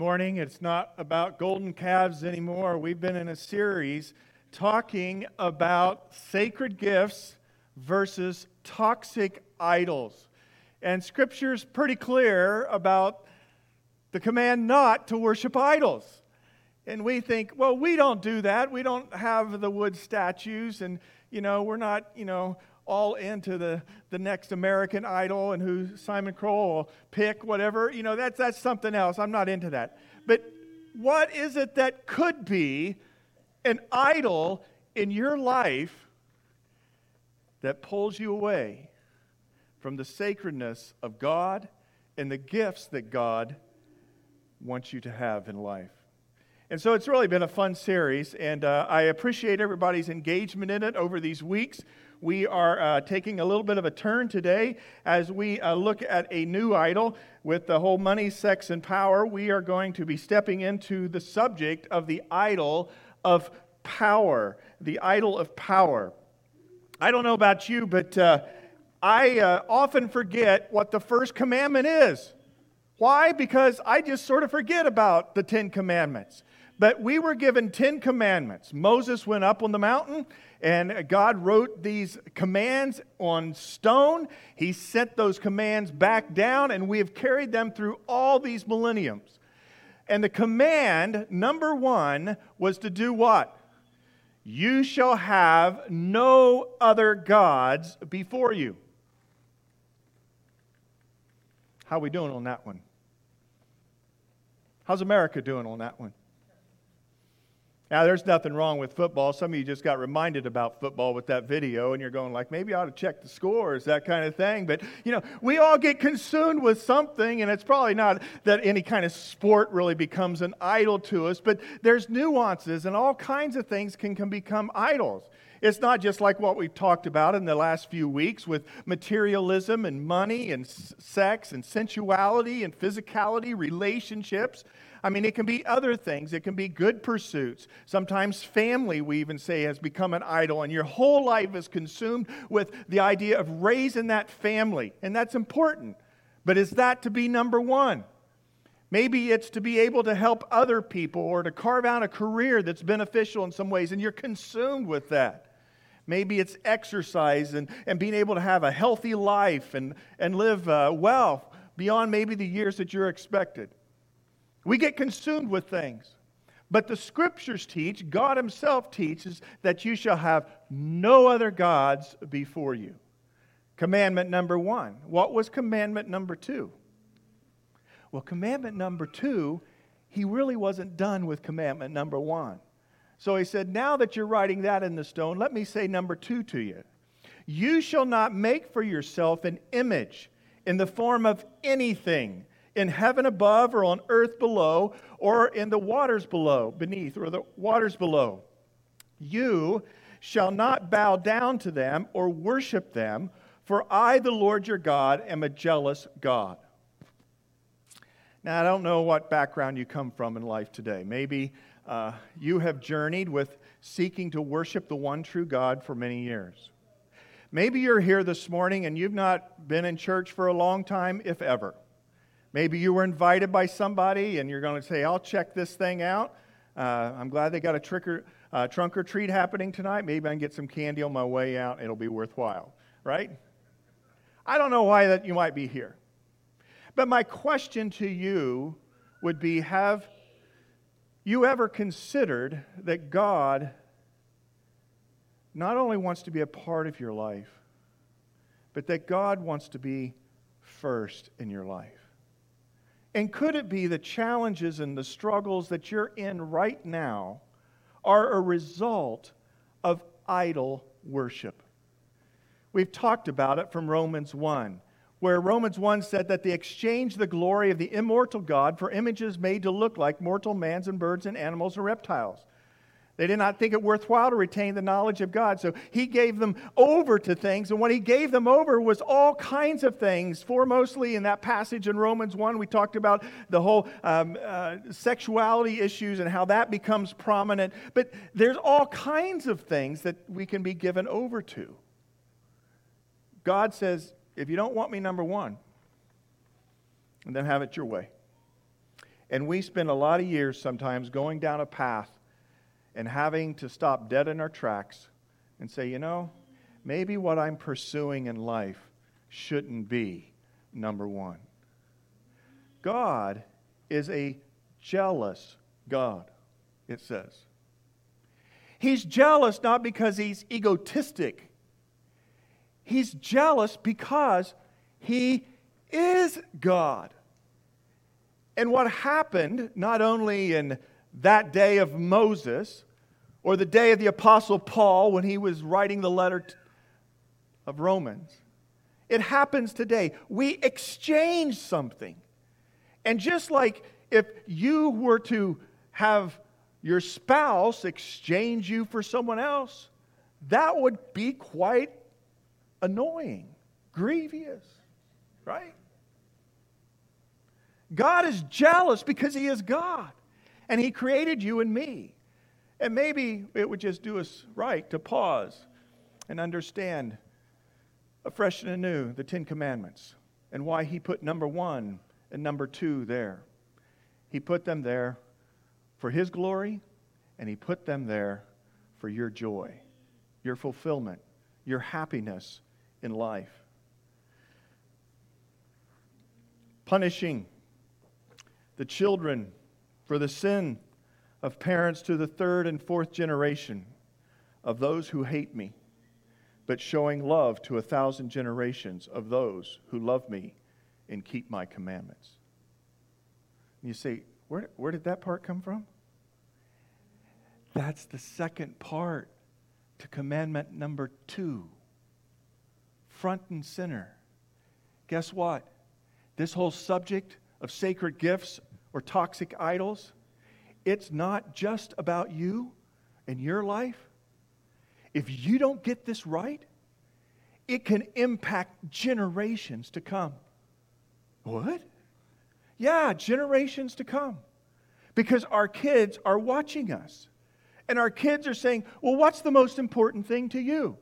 morning. It's not about golden calves anymore. We've been in a series talking about sacred gifts versus toxic idols. And scripture's pretty clear about the command not to worship idols. And we think, well, we don't do that. We don't have the wood statues and you know, we're not, you know, all into the, the next American Idol and who Simon Cowell will pick, whatever. You know, that's, that's something else. I'm not into that. But what is it that could be an idol in your life that pulls you away from the sacredness of God and the gifts that God wants you to have in life? And so it's really been a fun series, and uh, I appreciate everybody's engagement in it over these weeks. We are uh, taking a little bit of a turn today as we uh, look at a new idol with the whole money, sex, and power. We are going to be stepping into the subject of the idol of power. The idol of power. I don't know about you, but uh, I uh, often forget what the first commandment is. Why? Because I just sort of forget about the Ten Commandments. But we were given Ten Commandments. Moses went up on the mountain and God wrote these commands on stone. He sent those commands back down, and we have carried them through all these millenniums. And the command, number one, was to do what? You shall have no other gods before you. How are we doing on that one? How's America doing on that one? Now, there's nothing wrong with football. Some of you just got reminded about football with that video, and you're going like, maybe I ought to check the scores, that kind of thing. But, you know, we all get consumed with something, and it's probably not that any kind of sport really becomes an idol to us, but there's nuances, and all kinds of things can, can become idols. It's not just like what we've talked about in the last few weeks with materialism and money and sex and sensuality and physicality, relationships. I mean, it can be other things. It can be good pursuits. Sometimes family, we even say, has become an idol, and your whole life is consumed with the idea of raising that family. And that's important. But is that to be number one? Maybe it's to be able to help other people or to carve out a career that's beneficial in some ways, and you're consumed with that. Maybe it's exercise and, and being able to have a healthy life and, and live uh, well beyond maybe the years that you're expected. We get consumed with things. But the scriptures teach, God Himself teaches, that you shall have no other gods before you. Commandment number one. What was commandment number two? Well, commandment number two, he really wasn't done with commandment number one. So he said, Now that you're writing that in the stone, let me say number two to you. You shall not make for yourself an image in the form of anything in heaven above or on earth below or in the waters below, beneath or the waters below. You shall not bow down to them or worship them, for I, the Lord your God, am a jealous God. Now, I don't know what background you come from in life today. Maybe uh, you have journeyed with seeking to worship the one true God for many years. Maybe you're here this morning and you've not been in church for a long time, if ever. Maybe you were invited by somebody and you're going to say, I'll check this thing out. Uh, I'm glad they got a trick or, uh, trunk or treat happening tonight. Maybe I can get some candy on my way out. It'll be worthwhile, right? I don't know why that you might be here. But my question to you would be Have you ever considered that God not only wants to be a part of your life, but that God wants to be first in your life? And could it be the challenges and the struggles that you're in right now are a result of idol worship? We've talked about it from Romans 1, where Romans 1 said that they exchanged the glory of the immortal God for images made to look like mortal mans and birds and animals and reptiles. They did not think it worthwhile to retain the knowledge of God. So he gave them over to things. And what he gave them over was all kinds of things. Foremostly, in that passage in Romans 1, we talked about the whole um, uh, sexuality issues and how that becomes prominent. But there's all kinds of things that we can be given over to. God says, if you don't want me, number one, and then have it your way. And we spend a lot of years sometimes going down a path and having to stop dead in our tracks and say, you know, maybe what I'm pursuing in life shouldn't be number one. God is a jealous God, it says. He's jealous not because he's egotistic, he's jealous because he is God. And what happened, not only in that day of Moses or the day of the Apostle Paul when he was writing the letter of Romans, it happens today. We exchange something. And just like if you were to have your spouse exchange you for someone else, that would be quite annoying, grievous, right? God is jealous because He is God and He created you and me. And maybe it would just do us right to pause and understand afresh and anew the Ten Commandments and why He put number one and number two there. He put them there for His glory and He put them there for your joy, your fulfillment, your happiness in life. Punishing the children for the sin of parents to the third and fourth generation of those who hate me, but showing love to a thousand generations of those who love me and keep my commandments. And you say, where, where did that part come from? That's the second part to commandment number two front and center. Guess what? This whole subject of sacred gifts or toxic idols, it's not just about you and your life. If you don't get this right, it can impact generations to come. What? Yeah, generations to come. Because our kids are watching us. And our kids are saying, well, what's the most important thing to you?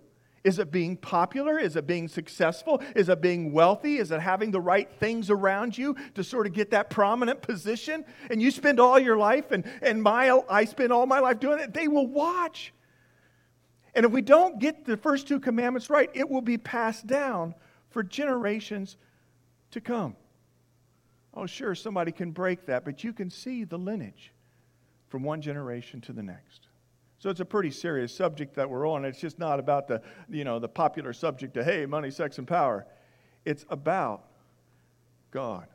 Is it being popular? Is it being successful? Is it being wealthy? Is it having the right things around you to sort of get that prominent position? And you spend all your life, and, and my, I spend all my life doing it. They will watch. And if we don't get the first two commandments right, it will be passed down for generations to come. Oh, sure, somebody can break that, but you can see the lineage from one generation to the next. So it's a pretty serious subject that we're on. It's just not about the, you know, the popular subject of, hey, money, sex, and power. It's about God.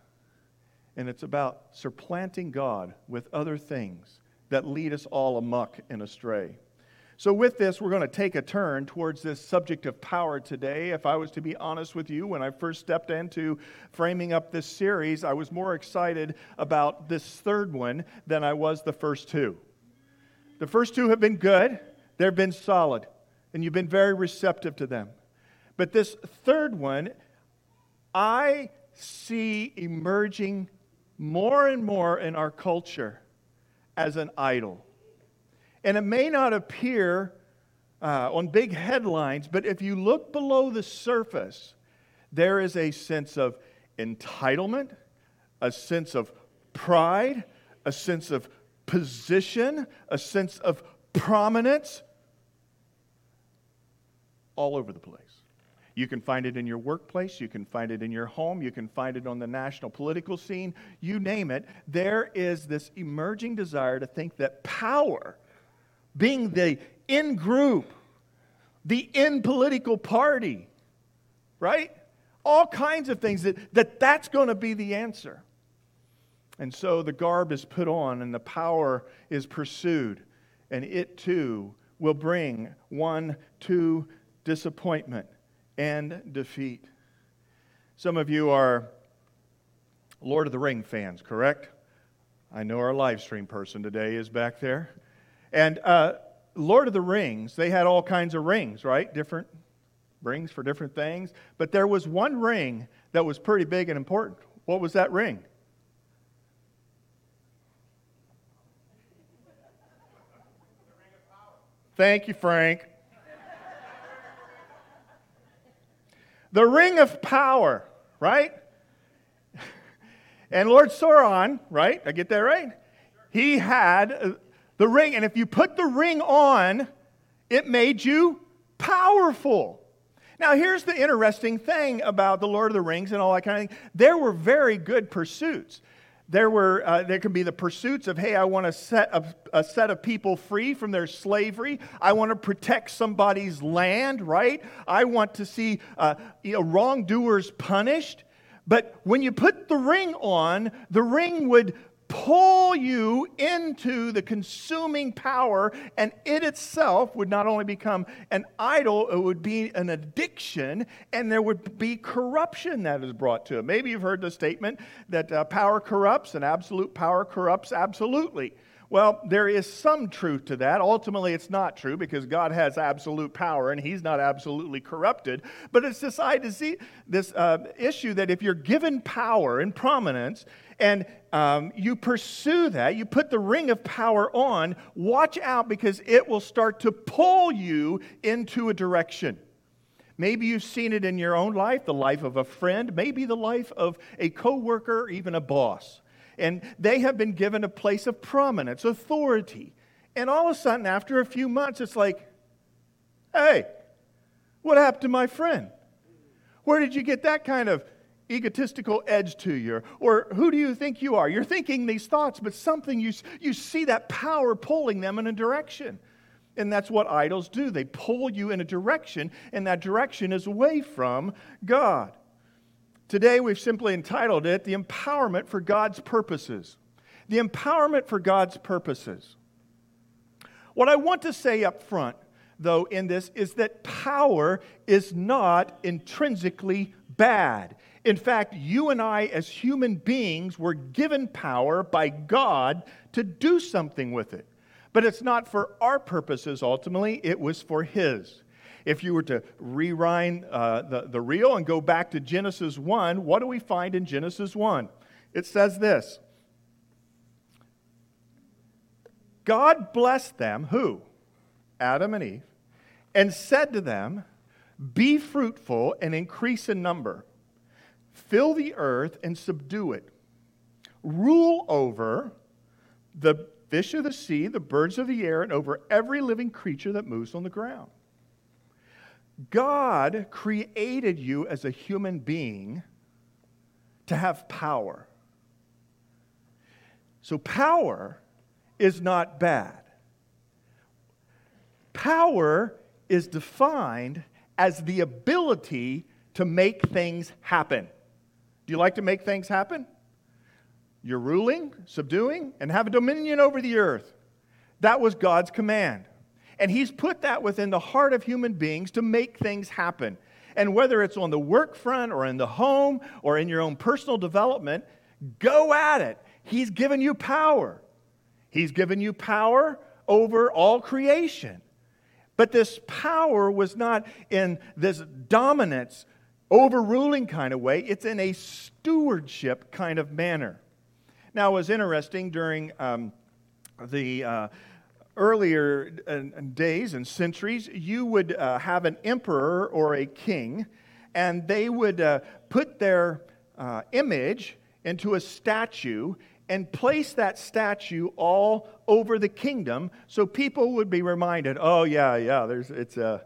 And it's about supplanting God with other things that lead us all amuck and astray. So, with this, we're going to take a turn towards this subject of power today. If I was to be honest with you, when I first stepped into framing up this series, I was more excited about this third one than I was the first two. The first two have been good, they've been solid, and you've been very receptive to them. But this third one, I see emerging more and more in our culture as an idol. And it may not appear uh, on big headlines, but if you look below the surface, there is a sense of entitlement, a sense of pride, a sense of position, a sense of prominence all over the place. You can find it in your workplace, you can find it in your home, you can find it on the national political scene, you name it. There is this emerging desire to think that power, being the in group, the in political party, right? All kinds of things that, that that's going to be the answer. And so the garb is put on and the power is pursued, and it too will bring one to disappointment and defeat. Some of you are Lord of the Ring fans, correct? I know our live stream person today is back there. And uh, Lord of the Rings, they had all kinds of rings, right? Different rings for different things. But there was one ring that was pretty big and important. What was that ring? Thank you, Frank. the ring of power, right? And Lord Sauron, right? I get that right? He had uh, the ring. And if you put the ring on, it made you powerful. Now, here's the interesting thing about the Lord of the Rings and all that kind of thing. There were very good pursuits. There, were, uh, there can be the pursuits of, hey, I want to set a, a set of people free from their slavery. I want to protect somebody's land, right? I want to see uh, you know, wrongdoers punished. But when you put the ring on, the ring would pull you into the consuming power, and it itself would not only become an idol, it would be an addiction, and there would be corruption that is brought to it. Maybe you've heard the statement that uh, power corrupts and absolute power corrupts absolutely. Well, there is some truth to that. Ultimately, it's not true because God has absolute power and He's not absolutely corrupted. But it's this, this uh, issue that if you're given power and prominence and um, you pursue that, you put the ring of power on, watch out because it will start to pull you into a direction. Maybe you've seen it in your own life, the life of a friend, maybe the life of a coworker, even a boss and they have been given a place of prominence, authority. And all of a sudden, after a few months, it's like, hey, what happened to my friend? Where did you get that kind of egotistical edge to you? Or who do you think you are? You're thinking these thoughts, but something you, you see that power pulling them in a direction. And that's what idols do. They pull you in a direction, and that direction is away from God. Today, we've simply entitled it The Empowerment for God's Purposes. The Empowerment for God's Purposes. What I want to say up front, though, in this is that power is not intrinsically bad. In fact, you and I, as human beings, were given power by God to do something with it. But it's not for our purposes ultimately, it was for His. If you were to rewind uh, the, the reel and go back to Genesis 1, what do we find in Genesis 1? It says this God blessed them, who? Adam and Eve, and said to them, Be fruitful and increase in number, fill the earth and subdue it, rule over the fish of the sea, the birds of the air, and over every living creature that moves on the ground. God created you as a human being to have power. So, power is not bad. Power is defined as the ability to make things happen. Do you like to make things happen? You're ruling, subduing, and have a dominion over the earth. That was God's command. And He's put that within the heart of human beings to make things happen. And whether it's on the work front or in the home or in your own personal development, go at it. He's given you power. He's given you power over all creation. But this power was not in this dominance, overruling kind of way, it's in a stewardship kind of manner. Now, it was interesting during um, the. Uh, earlier days and centuries, you would uh, have an emperor or a king, and they would uh, put their uh, image into a statue and place that statue all over the kingdom so people would be reminded, oh, yeah, yeah, there's, it's uh,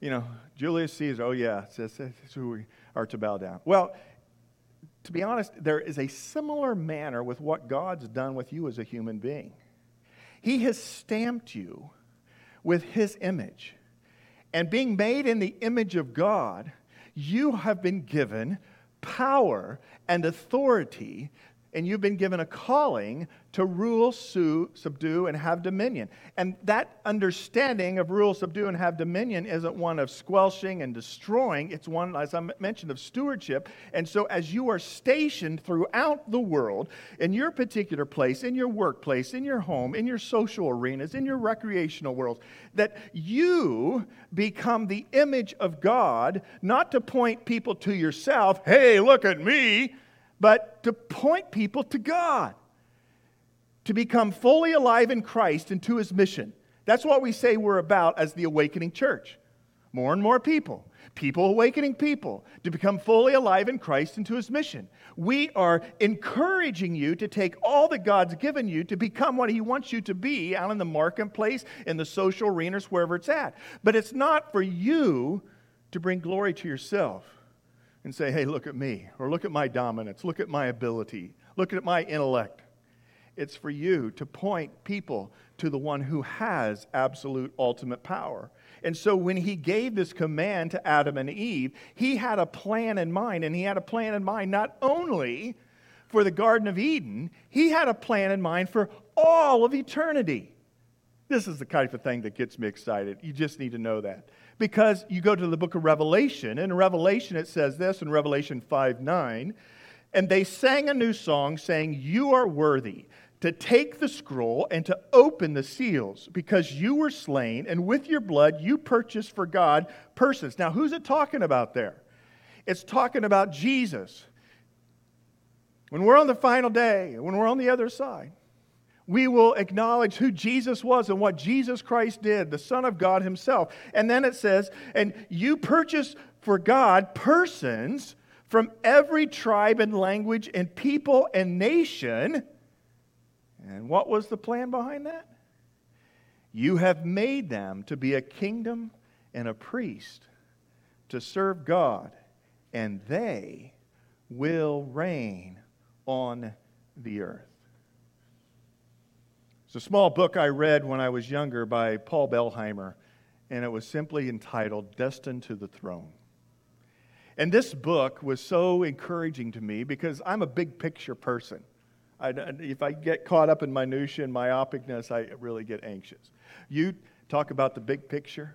you know, Julius Caesar, oh, yeah, it's, it's who we are to bow down. Well, to be honest, there is a similar manner with what God's done with you as a human being. He has stamped you with His image. And being made in the image of God, you have been given power and authority and you've been given a calling to rule, subdue, and have dominion. And that understanding of rule, subdue, and have dominion isn't one of squelching and destroying. It's one, as I mentioned, of stewardship. And so, as you are stationed throughout the world, in your particular place, in your workplace, in your home, in your social arenas, in your recreational world, that you become the image of God, not to point people to yourself, hey, look at me but to point people to God, to become fully alive in Christ and to his mission. That's what we say we're about as the awakening church. more and more people, people awakening people to become fully alive in Christ and to his mission. We are encouraging you to take all that God's given you to become what he wants you to be out in the marketplace, in the social arenas, wherever it's at. But it's not for you to bring glory to yourself and say, hey, look at me, or look at my dominance, look at my ability, look at my intellect. It's for you to point people to the one who has absolute ultimate power. And so when he gave this command to Adam and Eve, he had a plan in mind. And he had a plan in mind not only for the Garden of Eden, he had a plan in mind for all of eternity. This is the kind of thing that gets me excited. You just need to know that. Because you go to the book of Revelation, and in Revelation it says this in Revelation 5 9, and they sang a new song saying, You are worthy to take the scroll and to open the seals because you were slain and with your blood you purchased for God persons. Now, who's it talking about there? It's talking about Jesus. When we're on the final day, when we're on the other side, we will acknowledge who Jesus was and what Jesus Christ did, the Son of God Himself. And then it says, and you purchase for God persons from every tribe and language and people and nation and what was the plan behind that? You have made them to be a kingdom and a priest to serve God, and they will reign on the earth. It's a small book I read when I was younger by Paul Billheimer, and it was simply entitled Destined to the Throne. And this book was so encouraging to me because I'm a big picture person. I, if I get caught up in minutia and myopicness, I really get anxious. You talk about the big picture.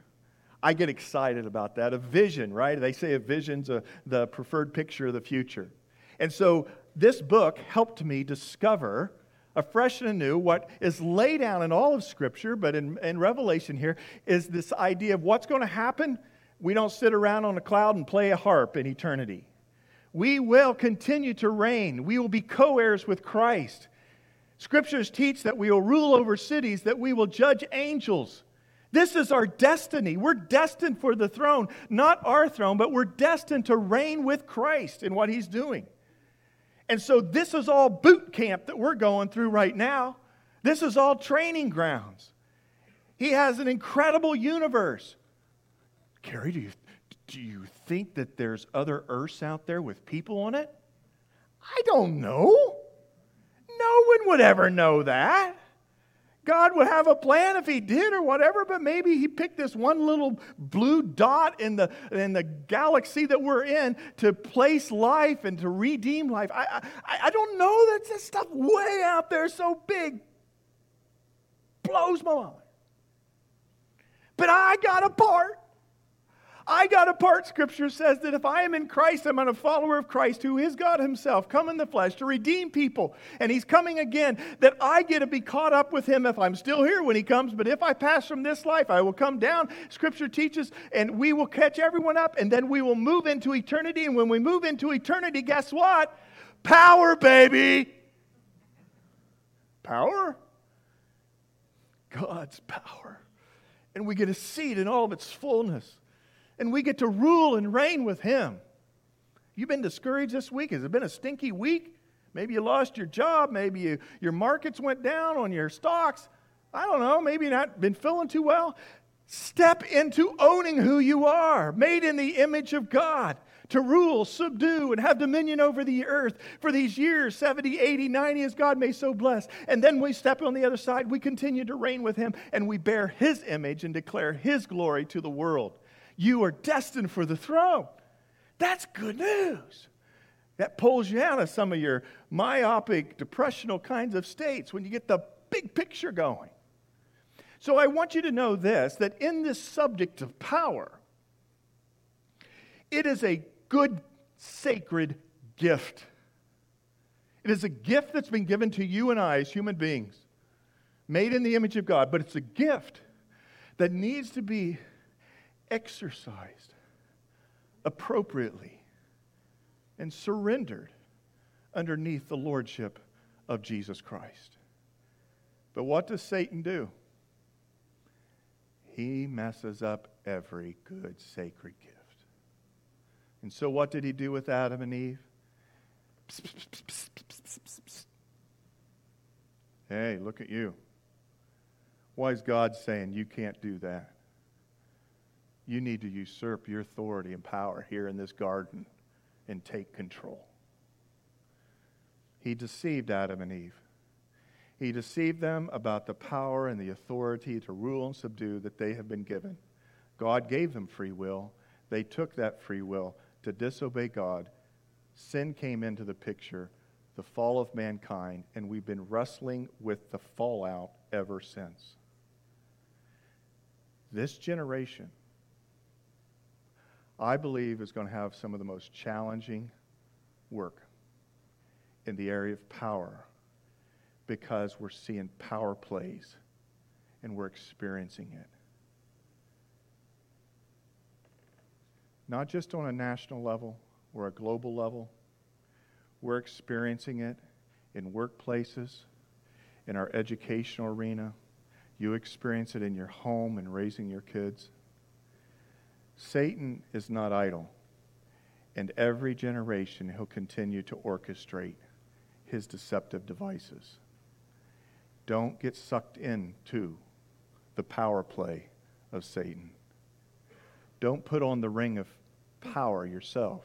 I get excited about that. A vision, right? They say a vision's a, the preferred picture of the future. And so this book helped me discover afresh and anew what is laid down in all of Scripture, but in, in Revelation here, is this idea of what's going to happen. We don't sit around on a cloud and play a harp in eternity we will continue to reign. We will be co heirs with Christ. Scriptures teach that we will rule over cities, that we will judge angels. This is our destiny. We're destined for the throne, not our throne, but we're destined to reign with Christ in what he's doing. And so, this is all boot camp that we're going through right now. This is all training grounds. He has an incredible universe. Carrie, do you, do you think that there's other Earths out there with people on it? I don't know. No one would ever know that. God would have a plan if he did or whatever, but maybe he picked this one little blue dot in the, in the galaxy that we're in to place life and to redeem life. I, I, I don't know. that this stuff way out there so big. Blows my mind. But I got a part. I got a part, Scripture says, that if I am in Christ, I'm a follower of Christ, who is God Himself, come in the flesh to redeem people. And He's coming again, that I get to be caught up with Him if I'm still here when He comes. But if I pass from this life, I will come down. Scripture teaches, and we will catch everyone up, and then we will move into eternity. And when we move into eternity, guess what? Power, baby! Power? God's power. And we get a seat in all of its fullness and we get to rule and reign with Him. You've been discouraged this week? Has it been a stinky week? Maybe you lost your job. Maybe you, your markets went down on your stocks. I don't know. Maybe not been feeling too well. Step into owning who you are, made in the image of God, to rule, subdue, and have dominion over the earth for these years 70, 80, 90, as God may so bless. And then we step on the other side, we continue to reign with Him, and we bear His image and declare His glory to the world. You are destined for the throne. That's good news. That pulls you out of some of your myopic, depressional kinds of states when you get the big picture going. So I want you to know this that in this subject of power, it is a good, sacred gift. It is a gift that's been given to you and I as human beings, made in the image of God, but it's a gift that needs to be exercised appropriately and surrendered underneath the lordship of Jesus Christ. But what does Satan do? he messes up every good sacred gift. And so, what did he do with Adam and Eve? Hey, look at you. Why is God saying you can't do that? You need to usurp your authority and power here in this garden and take control. He deceived Adam and Eve. He deceived them about the power and the authority to rule and subdue that they have been given. God gave them free will. They took that free will to disobey God. Sin came into the picture, the fall of mankind, and we've been wrestling with the fallout ever since. This generation I believe is going to have some of the most challenging work in the area of power because we're seeing power plays and we're experiencing it. Not just on a national level or a global level, we're experiencing it in workplaces, in our educational arena. You experience it in your home and raising your kids. Satan is not idle, and every generation he'll continue to orchestrate his deceptive devices. Don't get sucked into the power play of Satan. Don't put on the ring of power yourself.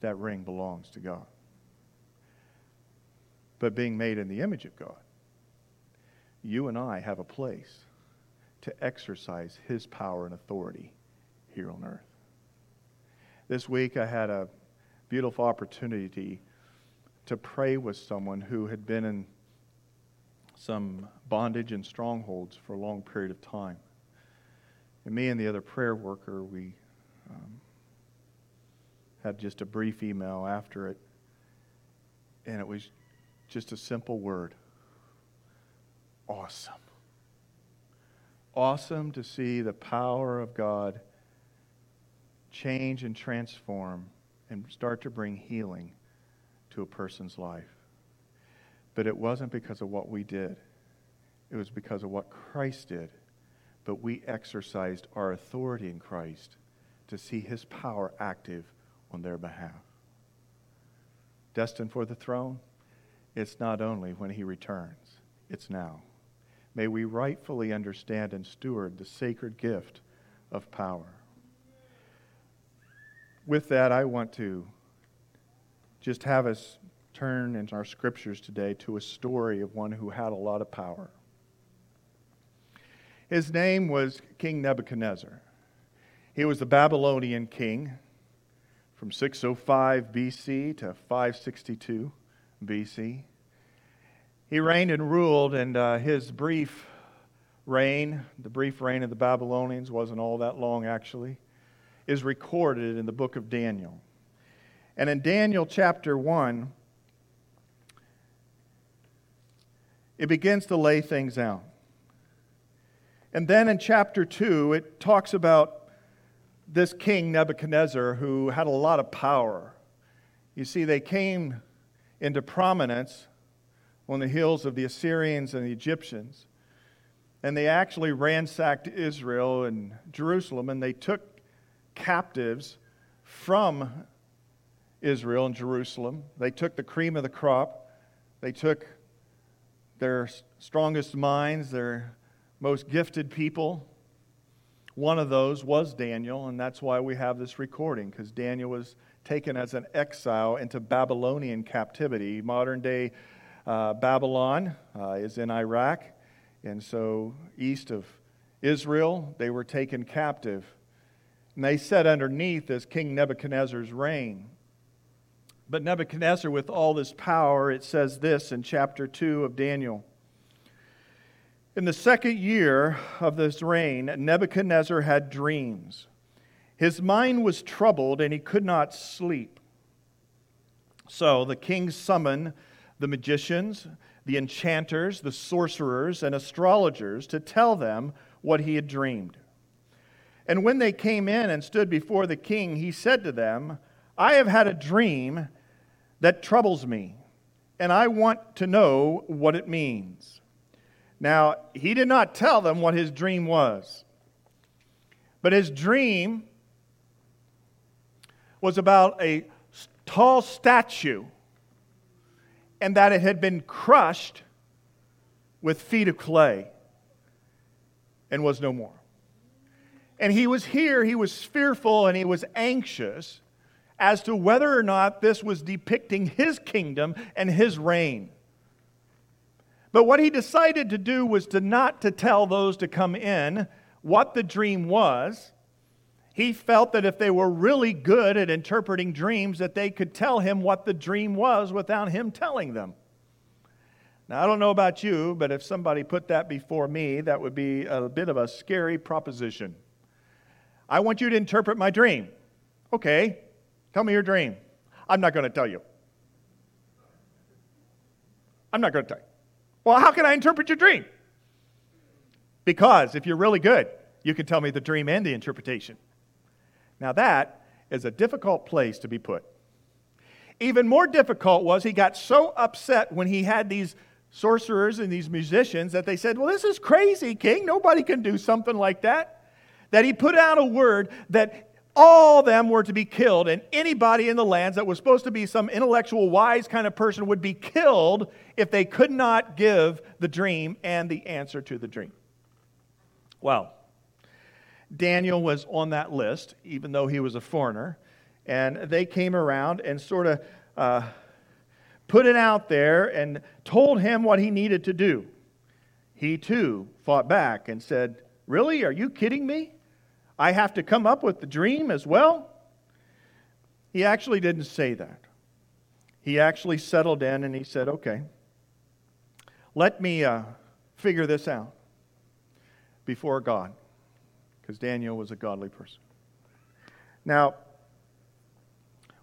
That ring belongs to God. But being made in the image of God, you and I have a place to exercise his power and authority here on earth. This week I had a beautiful opportunity to pray with someone who had been in some bondage and strongholds for a long period of time. And me and the other prayer worker, we um, had just a brief email after it, and it was just a simple word awesome awesome to see the power of God change and transform and start to bring healing to a person's life. But it wasn't because of what we did, it was because of what Christ did. But we exercised our authority in Christ to see his power active on their behalf. Destined for the throne? It's not only when he returns, it's now. May we rightfully understand and steward the sacred gift of power. With that, I want to just have us turn in our scriptures today to a story of one who had a lot of power. His name was King Nebuchadnezzar. He was the Babylonian king from 605 BC to 562 BC. He reigned and ruled, and uh, his brief reign, the brief reign of the Babylonians, wasn't all that long actually, is recorded in the book of Daniel. And in Daniel chapter 1, it begins to lay things out. And then in chapter 2, it talks about this king Nebuchadnezzar who had a lot of power. You see, they came into prominence on the heels of the Assyrians and the Egyptians. And they actually ransacked Israel and Jerusalem, and they took captives from Israel and Jerusalem. They took the cream of the crop. They took their strongest minds, their most gifted people. One of those was Daniel, and that's why we have this recording, because Daniel was taken as an exile into Babylonian captivity. Modern day uh, Babylon uh, is in Iraq, and so east of Israel, they were taken captive. And they sat underneath as King Nebuchadnezzar's reign. But Nebuchadnezzar, with all this power, it says this in chapter 2 of Daniel. In the second year of this reign, Nebuchadnezzar had dreams. His mind was troubled and he could not sleep. So the king summoned the magicians, the enchanters, the sorcerers, and astrologers to tell them what he had dreamed. And when they came in and stood before the king, he said to them, I have had a dream that troubles me, and I want to know what it means. Now, he did not tell them what his dream was, but his dream was about a tall statue and that it had been crushed with feet of clay and was no more. And he was here, he was fearful and he was anxious as to whether or not this was depicting his kingdom and his reign. But what he decided to do was to not to tell those to come in what the dream was. He felt that if they were really good at interpreting dreams that they could tell him what the dream was without him telling them. Now, I don't know about you, but if somebody put that before me, that would be a bit of a scary proposition. I want you to interpret my dream. Okay, tell me your dream. I'm not going to tell you. I'm not going to tell you. Well, how can I interpret your dream? Because if you're really good, you can tell me the dream and the interpretation. Now, that is a difficult place to be put. Even more difficult was he got so upset when he had these sorcerers and these musicians that they said, Well, this is crazy, king. Nobody can do something like that. That he put out a word that all them were to be killed, and anybody in the lands that was supposed to be some intellectual, wise kind of person would be killed if they could not give the dream and the answer to the dream. Well, Daniel was on that list, even though he was a foreigner, and they came around and sort of uh, put it out there and told him what he needed to do. He too fought back and said, Really? Are you kidding me? I have to come up with the dream as well? He actually didn't say that. He actually settled in and he said, Okay, let me uh, figure this out before God, because Daniel was a godly person. Now,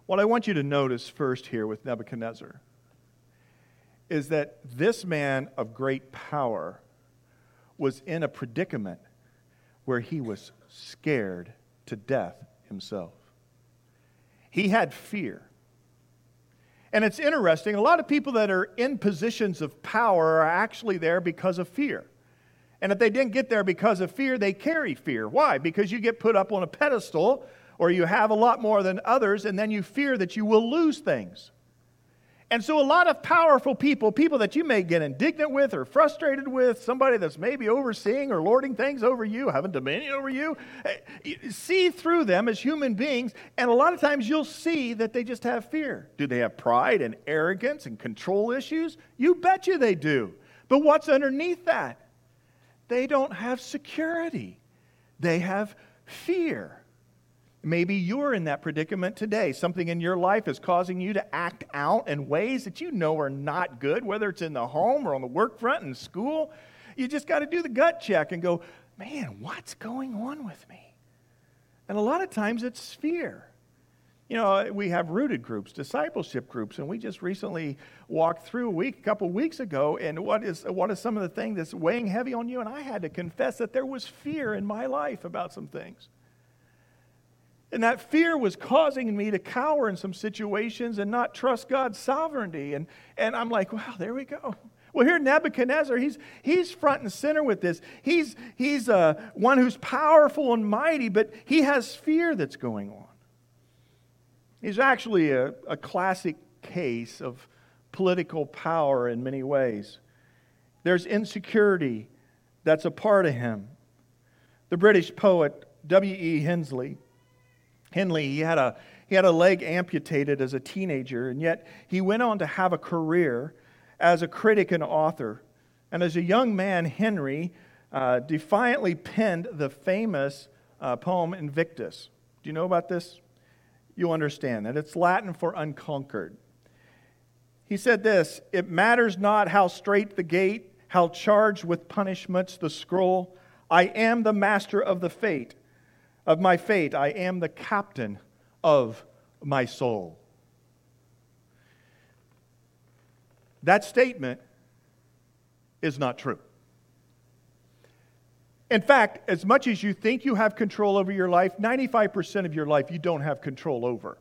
what I want you to notice first here with Nebuchadnezzar is that this man of great power was in a predicament where he was scared to death himself. He had fear. And it's interesting, a lot of people that are in positions of power are actually there because of fear. And if they didn't get there because of fear, they carry fear. Why? Because you get put up on a pedestal or you have a lot more than others, and then you fear that you will lose things. And so, a lot of powerful people, people that you may get indignant with or frustrated with, somebody that's maybe overseeing or lording things over you, having dominion over you, eh, see through them as human beings. And a lot of times you'll see that they just have fear. Do they have pride and arrogance and control issues? You bet you they do. But what's underneath that? They don't have security, they have fear. Maybe you're in that predicament today. Something in your life is causing you to act out in ways that you know are not good, whether it's in the home or on the work front in school. You just got to do the gut check and go, man, what's going on with me? And a lot of times it's fear. You know, we have rooted groups, discipleship groups, and we just recently walked through a week, a couple weeks ago, and what is what is some of the thing that's weighing heavy on you? And I had to confess that there was fear in my life about some things. And that fear was causing me to cower in some situations and not trust God's sovereignty. And, and I'm like, wow, there we go. Well, here Nebuchadnezzar, he's, he's front and center with this. He's, he's uh, one who's powerful and mighty, but he has fear that's going on. He's actually a, a classic case of political power in many ways. There's insecurity that's a part of him. The British poet W.E. Hensley, Henley, he had, a, he had a leg amputated as a teenager, and yet he went on to have a career as a critic and author. And as a young man, Henry uh, defiantly penned the famous uh, poem Invictus. Do you know about this? You'll understand that. It's Latin for unconquered. He said this It matters not how straight the gate, how charged with punishments the scroll. I am the master of the fate of my fate. I am the captain of my soul. That statement is not true. In fact, as much as you think you have control over your life, 95% of your life you don't have control over.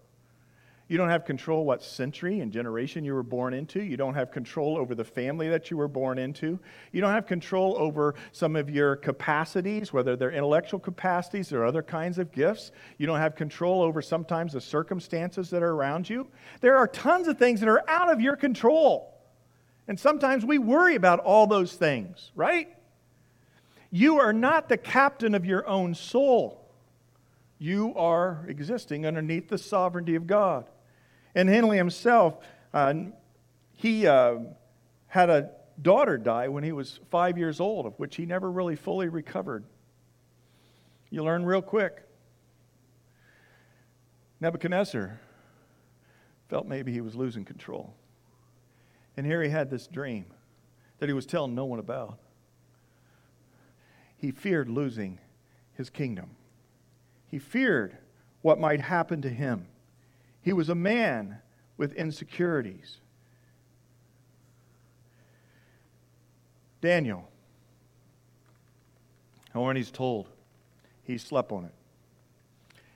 You don't have control what century and generation you were born into. You don't have control over the family that you were born into. You don't have control over some of your capacities, whether they're intellectual capacities or other kinds of gifts. You don't have control over sometimes the circumstances that are around you. There are tons of things that are out of your control. And sometimes we worry about all those things, right? You are not the captain of your own soul. You are existing underneath the sovereignty of God. And Henley himself, uh, he uh, had a daughter die when he was five years old, of which he never really fully recovered. You learn real quick. Nebuchadnezzar felt maybe he was losing control. And here he had this dream that he was telling no one about. He feared losing his kingdom, he feared what might happen to him. He was a man with insecurities. Daniel, he's told, he slept on it.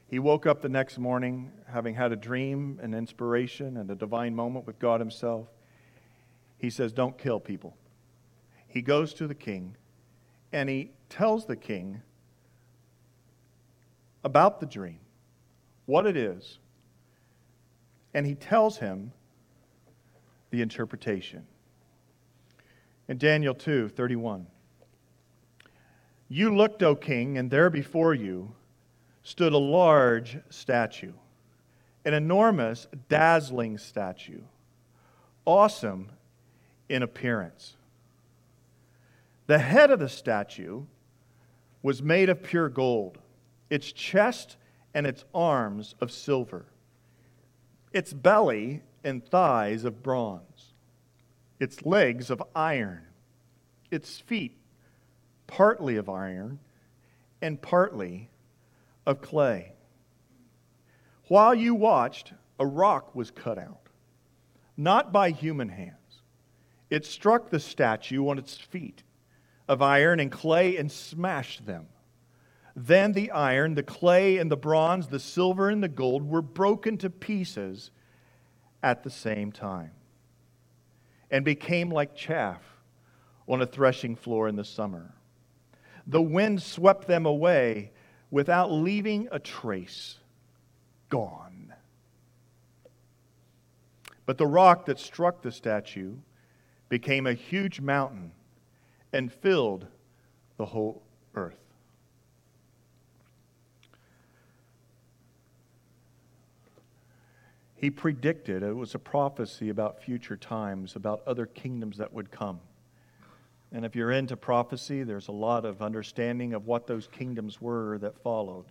He woke up the next morning having had a dream, an inspiration, and a divine moment with God Himself. He says, Don't kill people. He goes to the king and he tells the king about the dream, what it is, and he tells him the interpretation. In Daniel 2 31, you looked, O king, and there before you stood a large statue, an enormous, dazzling statue, awesome in appearance. The head of the statue was made of pure gold, its chest and its arms of silver its belly and thighs of bronze, its legs of iron, its feet partly of iron and partly of clay. While you watched, a rock was cut out, not by human hands. It struck the statue on its feet of iron and clay and smashed them. Then the iron, the clay, and the bronze, the silver, and the gold were broken to pieces at the same time and became like chaff on a threshing floor in the summer. The wind swept them away without leaving a trace. Gone. But the rock that struck the statue became a huge mountain and filled the whole earth. He predicted, it was a prophecy about future times, about other kingdoms that would come. And if you're into prophecy, there's a lot of understanding of what those kingdoms were that followed.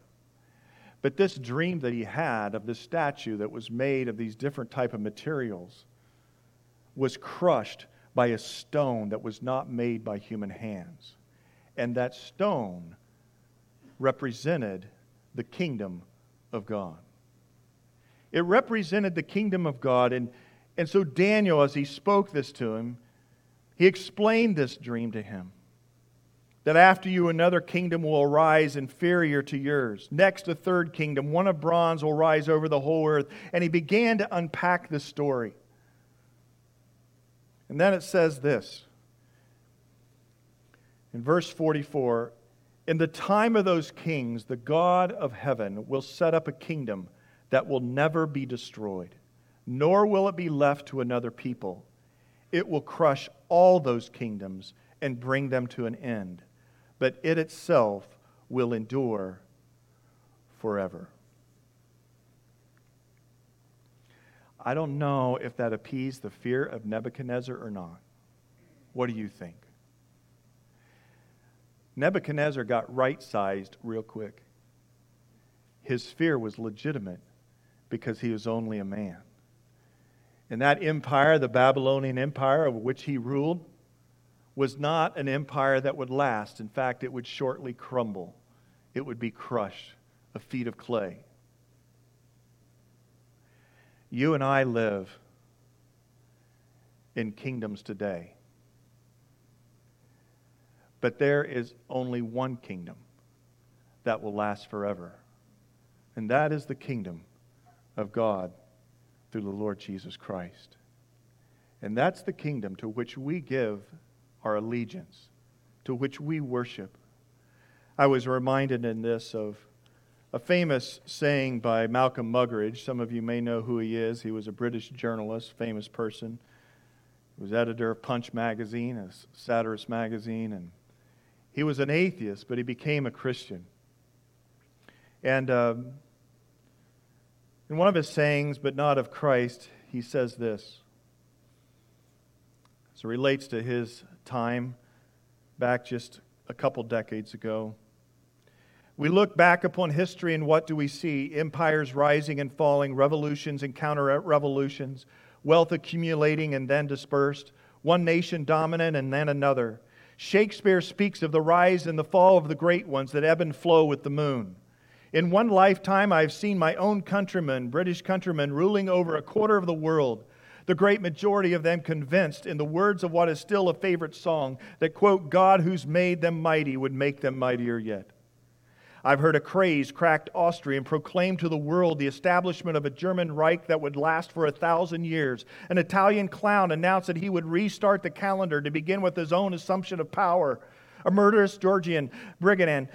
But this dream that he had of this statue that was made of these different type of materials was crushed by a stone that was not made by human hands. And that stone represented the kingdom of God. It represented the kingdom of God. And, and so Daniel, as he spoke this to him, he explained this dream to him. That after you, another kingdom will arise inferior to yours. Next, a third kingdom, one of bronze, will rise over the whole earth. And he began to unpack the story. And then it says this in verse 44 In the time of those kings, the God of heaven will set up a kingdom that will never be destroyed, nor will it be left to another people. It will crush all those kingdoms and bring them to an end, but it itself will endure forever. I don't know if that appeased the fear of Nebuchadnezzar or not. What do you think? Nebuchadnezzar got right sized real quick. His fear was legitimate because he was only a man. And that empire, the Babylonian Empire of which he ruled, was not an empire that would last. In fact, it would shortly crumble, it would be crushed, a feet of clay. You and I live in kingdoms today. But there is only one kingdom that will last forever, and that is the kingdom of God through the Lord Jesus Christ. And that's the kingdom to which we give our allegiance, to which we worship. I was reminded in this of a famous saying by Malcolm Muggeridge. Some of you may know who he is. He was a British journalist, famous person. He was editor of Punch magazine, a satirist magazine, and he was an atheist, but he became a Christian. And um, in one of his sayings, but not of Christ, he says this. So relates to his time back just a couple decades ago. We look back upon history and what do we see? Empires rising and falling, revolutions and counter revolutions, wealth accumulating and then dispersed, one nation dominant and then another. Shakespeare speaks of the rise and the fall of the great ones that ebb and flow with the moon. In one lifetime, I've seen my own countrymen, British countrymen, ruling over a quarter of the world, the great majority of them convinced, in the words of what is still a favorite song, that, quote, God who's made them mighty would make them mightier yet. I've heard a crazed, cracked Austrian proclaim to the world the establishment of a German Reich that would last for a thousand years. An Italian clown announced that he would restart the calendar to begin with his own assumption of power a murderous Georgian brigand,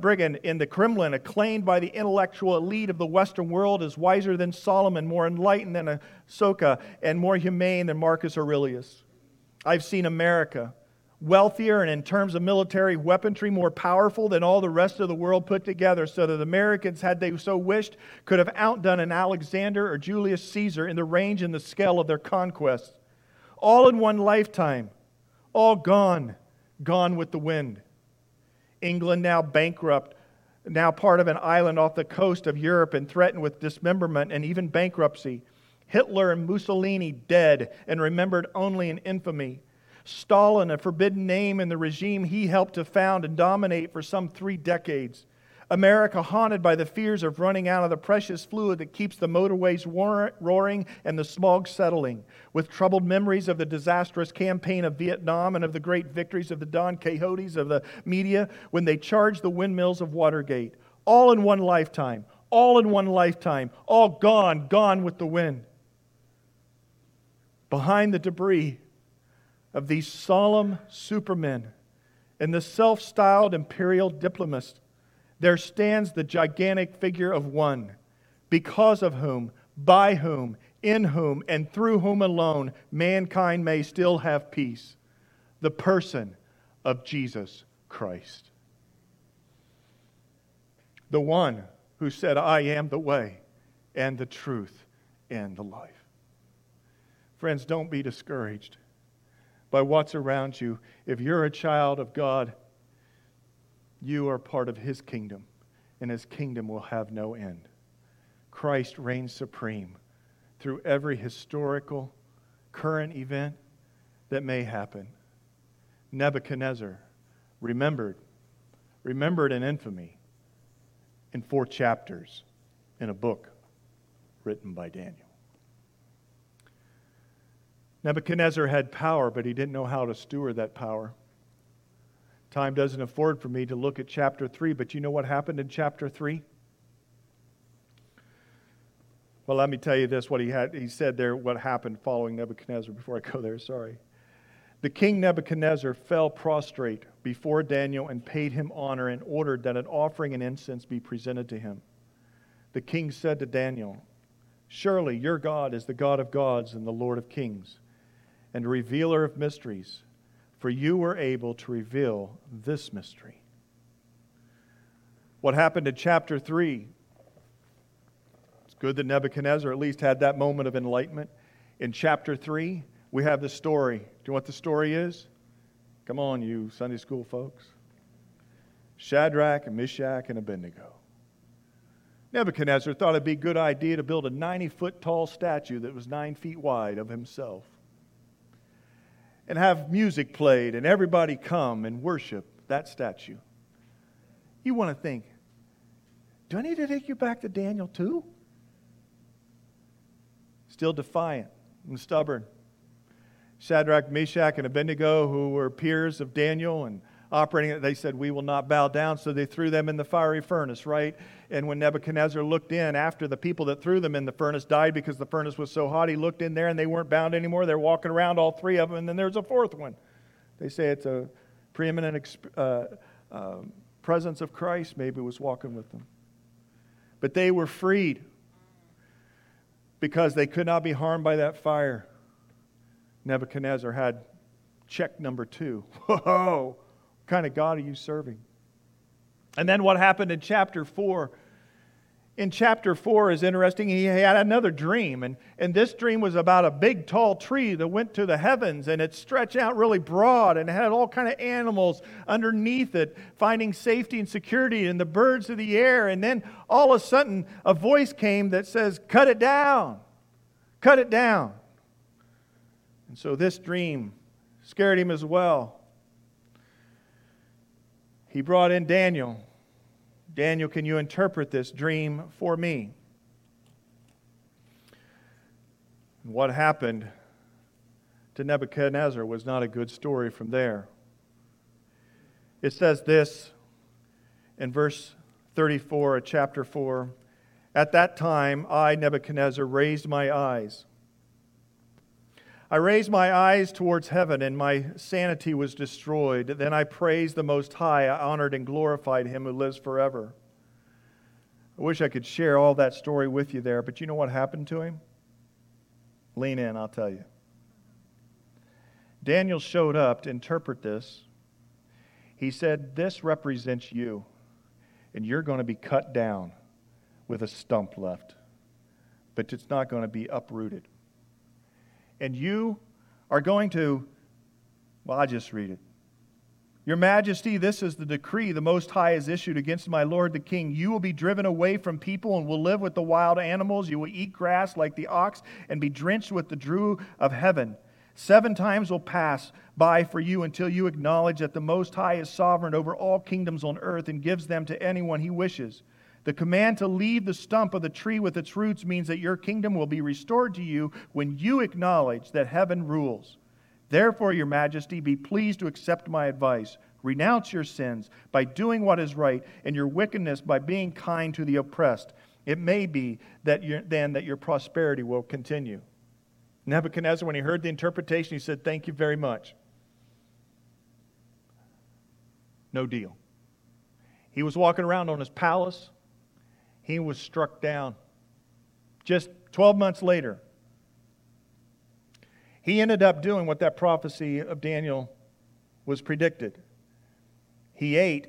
brigand in the Kremlin, acclaimed by the intellectual elite of the Western world as wiser than Solomon, more enlightened than Ashoka, and more humane than Marcus Aurelius. I've seen America, wealthier and in terms of military weaponry, more powerful than all the rest of the world put together, so that Americans, had they so wished, could have outdone an Alexander or Julius Caesar in the range and the scale of their conquests. All in one lifetime, all gone gone with the wind. England now bankrupt, now part of an island off the coast of Europe and threatened with dismemberment and even bankruptcy. Hitler and Mussolini dead and remembered only in infamy. Stalin, a forbidden name in the regime he helped to found and dominate for some three decades. America haunted by the fears of running out of the precious fluid that keeps the motorways roaring and the smog settling, with troubled memories of the disastrous campaign of Vietnam and of the great victories of the Don Quixotes of the media when they charged the windmills of Watergate. All in one lifetime, all in one lifetime, all gone, gone with the wind. Behind the debris of these solemn supermen and the self styled imperial diplomats there stands the gigantic figure of one, because of whom, by whom, in whom, and through whom alone mankind may still have peace the person of Jesus Christ. The one who said, I am the way and the truth and the life. Friends, don't be discouraged by what's around you. If you're a child of God, you are part of his kingdom, and his kingdom will have no end. Christ reigns supreme through every historical, current event that may happen. Nebuchadnezzar, remembered, remembered in infamy in four chapters in a book written by Daniel. Nebuchadnezzar had power, but he didn't know how to steward that power. Time doesn't afford for me to look at chapter 3, but you know what happened in chapter 3? Well, let me tell you this what he had he said there what happened following Nebuchadnezzar before I go there, sorry. The king Nebuchadnezzar fell prostrate before Daniel and paid him honor and ordered that an offering and incense be presented to him. The king said to Daniel, Surely your God is the God of gods and the Lord of kings, and revealer of mysteries for you were able to reveal this mystery. What happened in chapter 3? It's good that Nebuchadnezzar at least had that moment of enlightenment. In chapter 3, we have the story. Do you know what the story is? Come on, you Sunday school folks. Shadrach and Meshach and Abednego. Nebuchadnezzar thought it'd be a good idea to build a 90 foot tall statue that was nine feet wide of himself and have music played and everybody come and worship that statue. You want to think, do I need to take you back to Daniel too? Still defiant and stubborn. Shadrach, Meshach, and Abednego, who were peers of Daniel and operating. They said, We will not bow down. So they threw them in the fiery furnace, right? And when Nebuchadnezzar looked in after the people that threw them in the furnace died because the furnace was so hot, he looked in there and they weren't bound anymore. They're walking around, all three of them, and then there's a fourth one. They say it's a preeminent uh, uh, presence of Christ, maybe was walking with them. But they were freed because they could not be harmed by that fire. Nebuchadnezzar had check number two. Whoa, kind of God are you serving? And then what happened in chapter 4? In chapter 4 is interesting. He had another dream, and, and this dream was about a big tall tree that went to the heavens, and it stretched out really broad and had all kind of animals underneath it, finding safety and security in the birds of the air. And then all of a sudden, a voice came that says, Cut it down, cut it down. And so this dream scared him as well. He brought in Daniel. Daniel, can you interpret this dream for me? What happened to Nebuchadnezzar was not a good story from there. It says this in verse 34 of chapter 4 At that time, I, Nebuchadnezzar, raised my eyes I raised my eyes towards heaven, and my sanity was destroyed. Then I praised the Most High. I honored and glorified him who lives forever. I wish I could share all that story with you there, but you know what happened to him? Lean in, I'll tell you. Daniel showed up to interpret this. He said, This represents you, and you're going to be cut down with a stump left, but it's not going to be uprooted and you are going to, well, I just read it. Your Majesty, this is the decree the Most High has issued against my Lord the King. You will be driven away from people and will live with the wild animals. You will eat grass like the ox and be drenched with the dew of heaven. Seven times will pass by for you until you acknowledge that the Most High is sovereign over all kingdoms on earth and gives them to anyone he wishes. The command to leave the stump of the tree with its roots means that your kingdom will be restored to you when you acknowledge that heaven rules. Therefore, your majesty, be pleased to accept my advice. Renounce your sins by doing what is right, and your wickedness by being kind to the oppressed. It may be that then that your prosperity will continue. Nebuchadnezzar, when he heard the interpretation, he said, Thank you very much. No deal. He was walking around on his palace he was struck down. Just 12 months later, he ended up doing what that prophecy of Daniel was predicted. He ate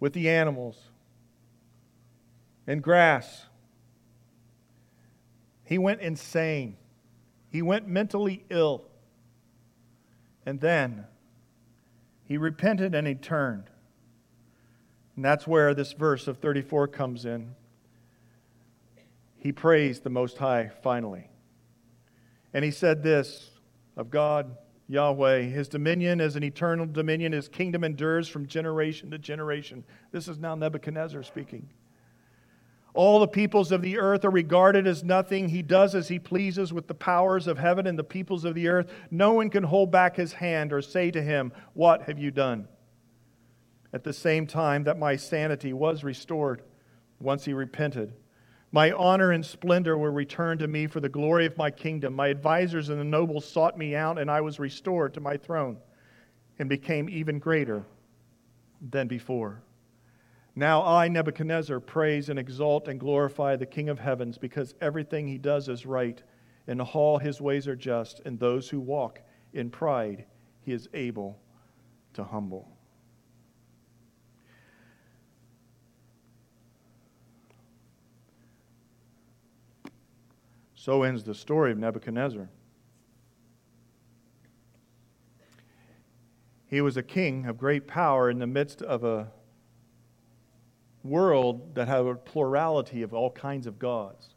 with the animals and grass. He went insane. He went mentally ill. And then he repented and he turned. And that's where this verse of 34 comes in. He praised the Most High finally. And he said this of God, Yahweh, His dominion is an eternal dominion, His kingdom endures from generation to generation. This is now Nebuchadnezzar speaking. All the peoples of the earth are regarded as nothing. He does as he pleases with the powers of heaven and the peoples of the earth. No one can hold back his hand or say to him, What have you done? At the same time that my sanity was restored once he repented. My honor and splendor were returned to me for the glory of my kingdom. My advisors and the nobles sought me out, and I was restored to my throne and became even greater than before. Now I, Nebuchadnezzar, praise and exalt and glorify the King of heavens because everything he does is right, and all his ways are just, and those who walk in pride he is able to humble. So ends the story of Nebuchadnezzar. He was a king of great power in the midst of a world that had a plurality of all kinds of gods.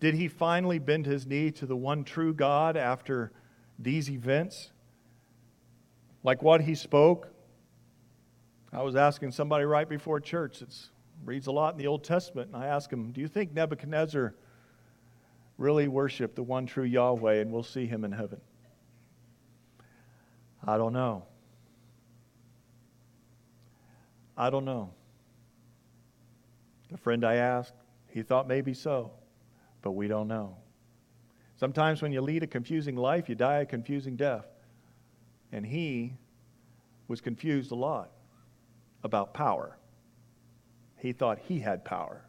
Did he finally bend his knee to the one true God after these events? Like what he spoke? I was asking somebody right before church. It reads a lot in the Old Testament, and I asked him, Do you think Nebuchadnezzar really worship the one true Yahweh and we'll see him in heaven? I don't know. I don't know. The friend I asked, he thought maybe so, but we don't know. Sometimes when you lead a confusing life, you die a confusing death. And he was confused a lot about power. He thought he had power,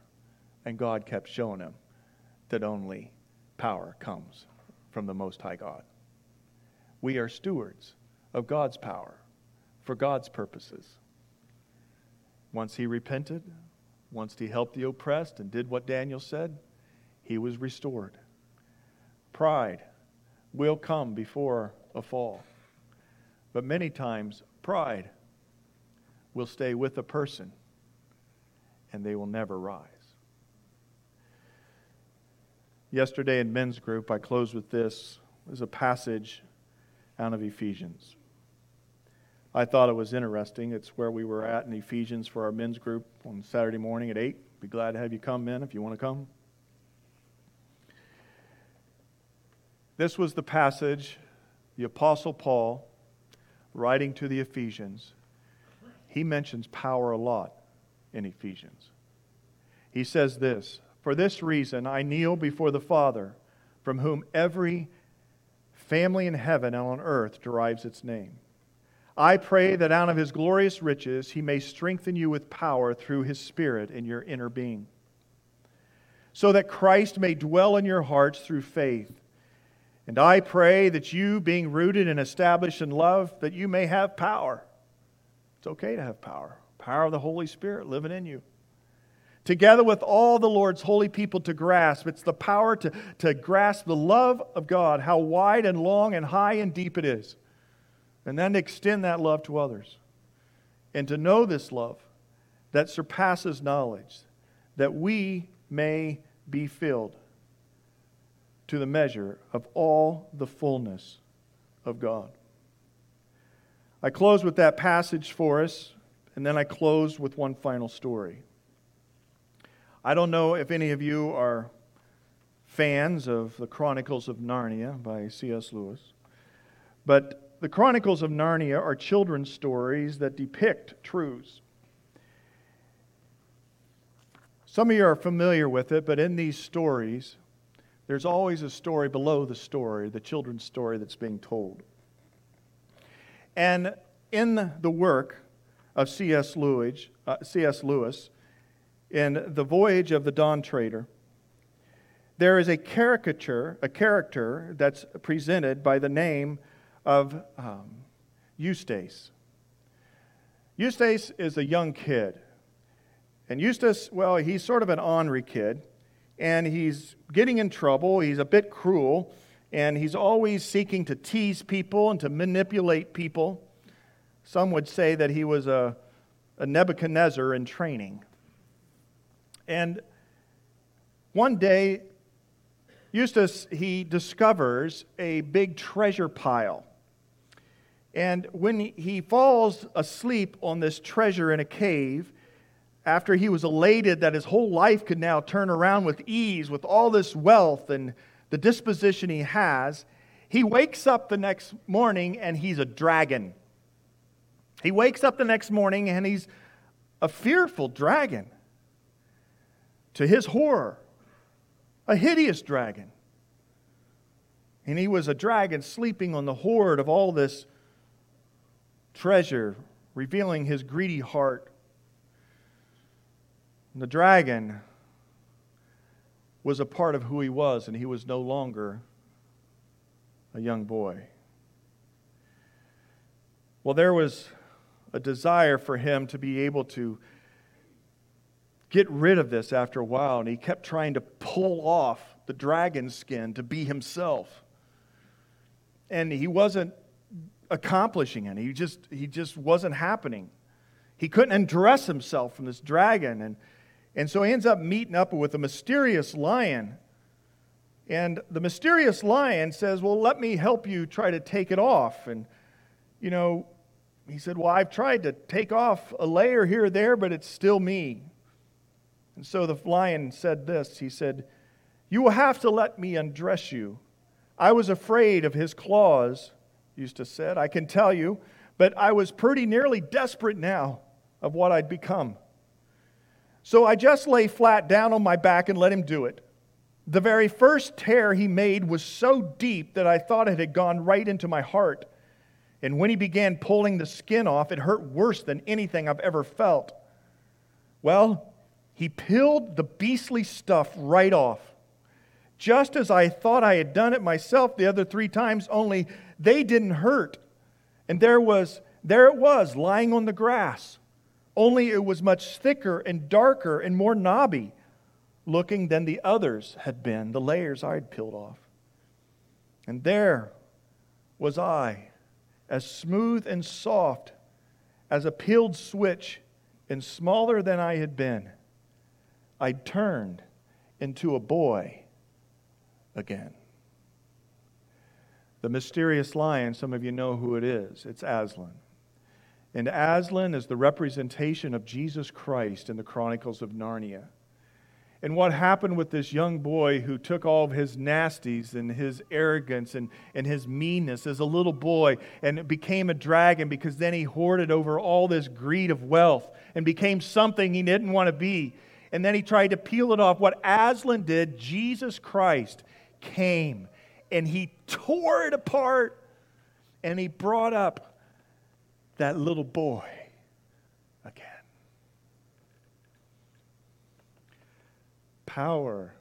and God kept showing him that only power comes from the Most High God. We are stewards of God's power for God's purposes. Once he repented, once he helped the oppressed and did what Daniel said, he was restored. Pride will come before a fall. But many times, pride will stay with a person and they will never rise. Yesterday in men's group, I closed with this. There's a passage out of Ephesians. I thought it was interesting. It's where we were at in Ephesians for our men's group on Saturday morning at 8. Be glad to have you come, men, if you want to come. This was the passage the Apostle Paul, writing to the Ephesians, he mentions power a lot in Ephesians. He says this For this reason I kneel before the Father, from whom every family in heaven and on earth derives its name. I pray that out of his glorious riches he may strengthen you with power through his Spirit in your inner being, so that Christ may dwell in your hearts through faith. And I pray that you, being rooted and established in love, that you may have power. It's okay to have power. Power of the Holy Spirit living in you. Together with all the Lord's holy people to grasp, it's the power to, to grasp the love of God, how wide and long and high and deep it is and then extend that love to others. And to know this love that surpasses knowledge, that we may be filled to the measure of all the fullness of God. I close with that passage for us, and then I close with one final story. I don't know if any of you are fans of the Chronicles of Narnia by C.S. Lewis, but the Chronicles of Narnia are children's stories that depict truths. Some of you are familiar with it, but in these stories, there's always a story below the story, the children's story that's being told. And in the work of C.S. Lewis, uh, C.S. Lewis, in The Voyage of the Dawn Treader, there is a caricature, a character that's presented by the name of um, Eustace. Eustace is a young kid. And Eustace, well, he's sort of an ornery kid, and he's getting in trouble. He's a bit cruel, and he's always seeking to tease people and to manipulate people. Some would say that he was a, a Nebuchadnezzar in training. And one day, Eustace, he discovers a big treasure pile and when he falls asleep on this treasure in a cave, after he was elated that his whole life could now turn around with ease, with all this wealth and the disposition he has, he wakes up the next morning and he's a dragon. He wakes up the next morning and he's a fearful dragon. To his horror, a hideous dragon. And he was a dragon sleeping on the hoard of all this treasure, revealing his greedy heart. And the dragon was a part of who he was, and he was no longer a young boy. Well, there was a desire for him to be able to get rid of this after a while, and he kept trying to pull off the dragon skin to be himself. And he wasn't accomplishing it. He just, he just wasn't happening. He couldn't undress himself from this dragon. And, and so he ends up meeting up with a mysterious lion. And the mysterious lion says, Well, let me help you try to take it off. And, you know, he said, Well, I've tried to take off a layer here or there, but it's still me. And so the lion said this He said, You will have to let me undress you. I was afraid of his claws Eustace said. I can tell you, but I was pretty nearly desperate now. of what I'd become. So I just lay flat down on my back and let him do it. The very first tear he made was so deep that I thought it had gone right into my heart. And when he began pulling the skin off, it hurt worse than anything I've ever felt. Well, he peeled the beastly stuff right off. Just as I thought I had done it myself the other three times, only they didn't hurt. And there was there it was lying on the grass. Only it was much thicker and darker and more knobby looking than the others had been, the layers I had peeled off. And there was I, as smooth and soft as a peeled switch, and smaller than I had been. I turned into a boy again. The mysterious lion, some of you know who it is. It's Aslan. And Aslan is the representation of Jesus Christ in the Chronicles of Narnia and what happened with this young boy who took all of his nasties and his arrogance and, and his meanness as a little boy and became a dragon because then he hoarded over all this greed of wealth and became something he didn't want to be. And then he tried to peel it off. What Aslan did, Jesus Christ came and he tore it apart and he brought up that little boy again. power,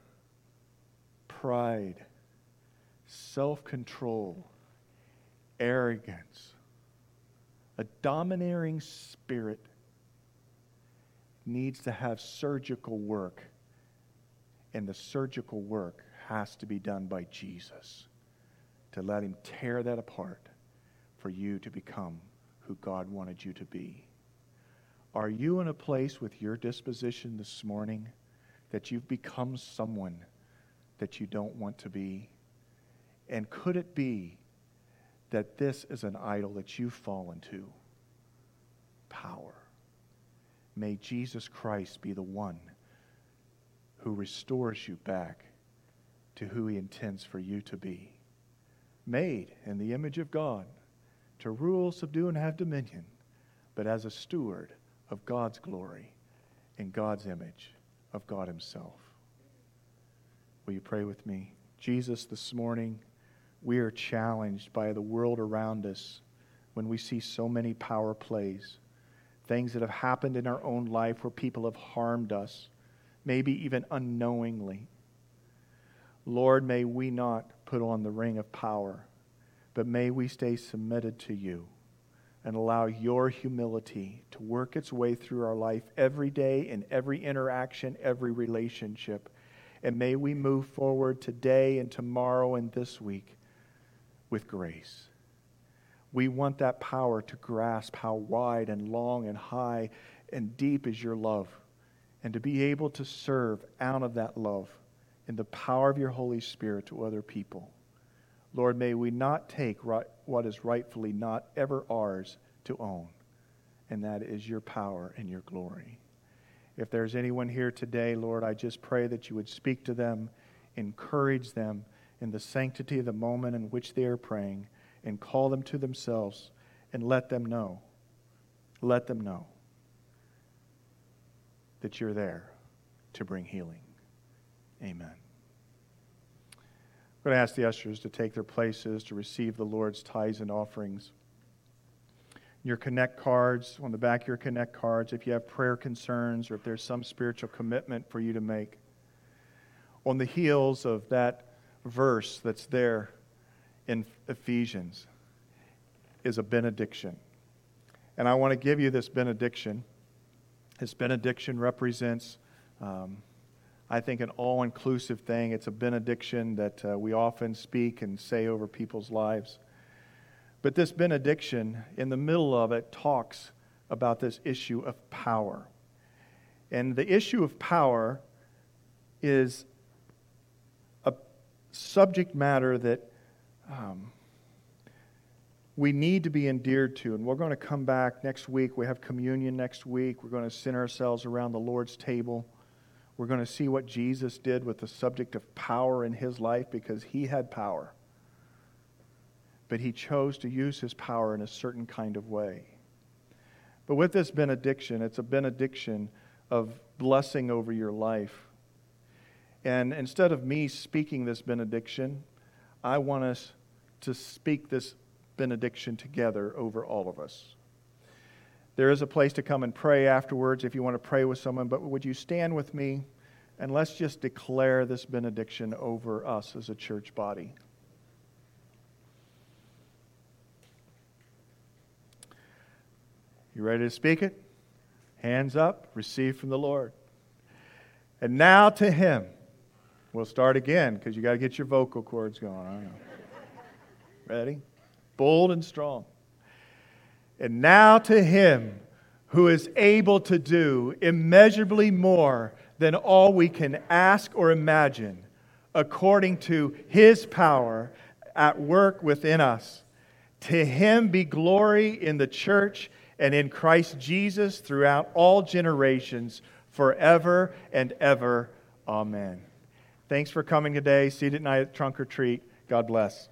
pride, self control, arrogance, a domineering spirit needs to have surgical work, and the surgical work has to be done by Jesus to let Him tear that apart for you to become who God wanted you to be. Are you in a place with your disposition this morning? that you've become someone that you don't want to be? And could it be that this is an idol that you've fallen to? Power. May Jesus Christ be the one who restores you back to who he intends for you to be. Made in the image of God to rule, subdue, and have dominion, but as a steward of God's glory in God's image of God Himself. Will you pray with me? Jesus, this morning, we are challenged by the world around us when we see so many power plays, things that have happened in our own life where people have harmed us, maybe even unknowingly. Lord, may we not put on the ring of power, but may we stay submitted to you and allow your humility to work its way through our life every day in every interaction, every relationship. And may we move forward today and tomorrow and this week with grace. We want that power to grasp how wide and long and high and deep is your love, and to be able to serve out of that love in the power of your Holy Spirit to other people. Lord, may we not take what is rightfully not ever ours to own, and that is your power and your glory. If there's anyone here today, Lord, I just pray that you would speak to them, encourage them in the sanctity of the moment in which they are praying, and call them to themselves and let them know, let them know that you're there to bring healing. Amen. I'm going to ask the ushers to take their places to receive the Lord's tithes and offerings. Your Connect cards, on the back of your Connect cards, if you have prayer concerns or if there's some spiritual commitment for you to make. On the heels of that verse that's there in Ephesians is a benediction. And I want to give you this benediction. This benediction represents. Um, I think, an all inclusive thing. It's a benediction that uh, we often speak and say over people's lives. But this benediction, in the middle of it, talks about this issue of power. And the issue of power is a subject matter that um, we need to be endeared to. And we're going to come back next week. We have communion next week. We're going to center ourselves around the Lord's table. We're going to see what Jesus did with the subject of power in his life because he had power. But he chose to use his power in a certain kind of way. But with this benediction, it's a benediction of blessing over your life. And instead of me speaking this benediction, I want us to speak this benediction together over all of us. There is a place to come and pray afterwards if you want to pray with someone, but would you stand with me and let's just declare this benediction over us as a church body? You ready to speak it? Hands up, receive from the Lord. And now to him. We'll start again because you got to get your vocal cords going. Ready? Bold and strong. And now to him who is able to do immeasurably more than all we can ask or imagine, according to his power at work within us. To him be glory in the church and in Christ Jesus throughout all generations, forever and ever. Amen. Thanks for coming today. See you tonight at Trunk or Treat. God bless.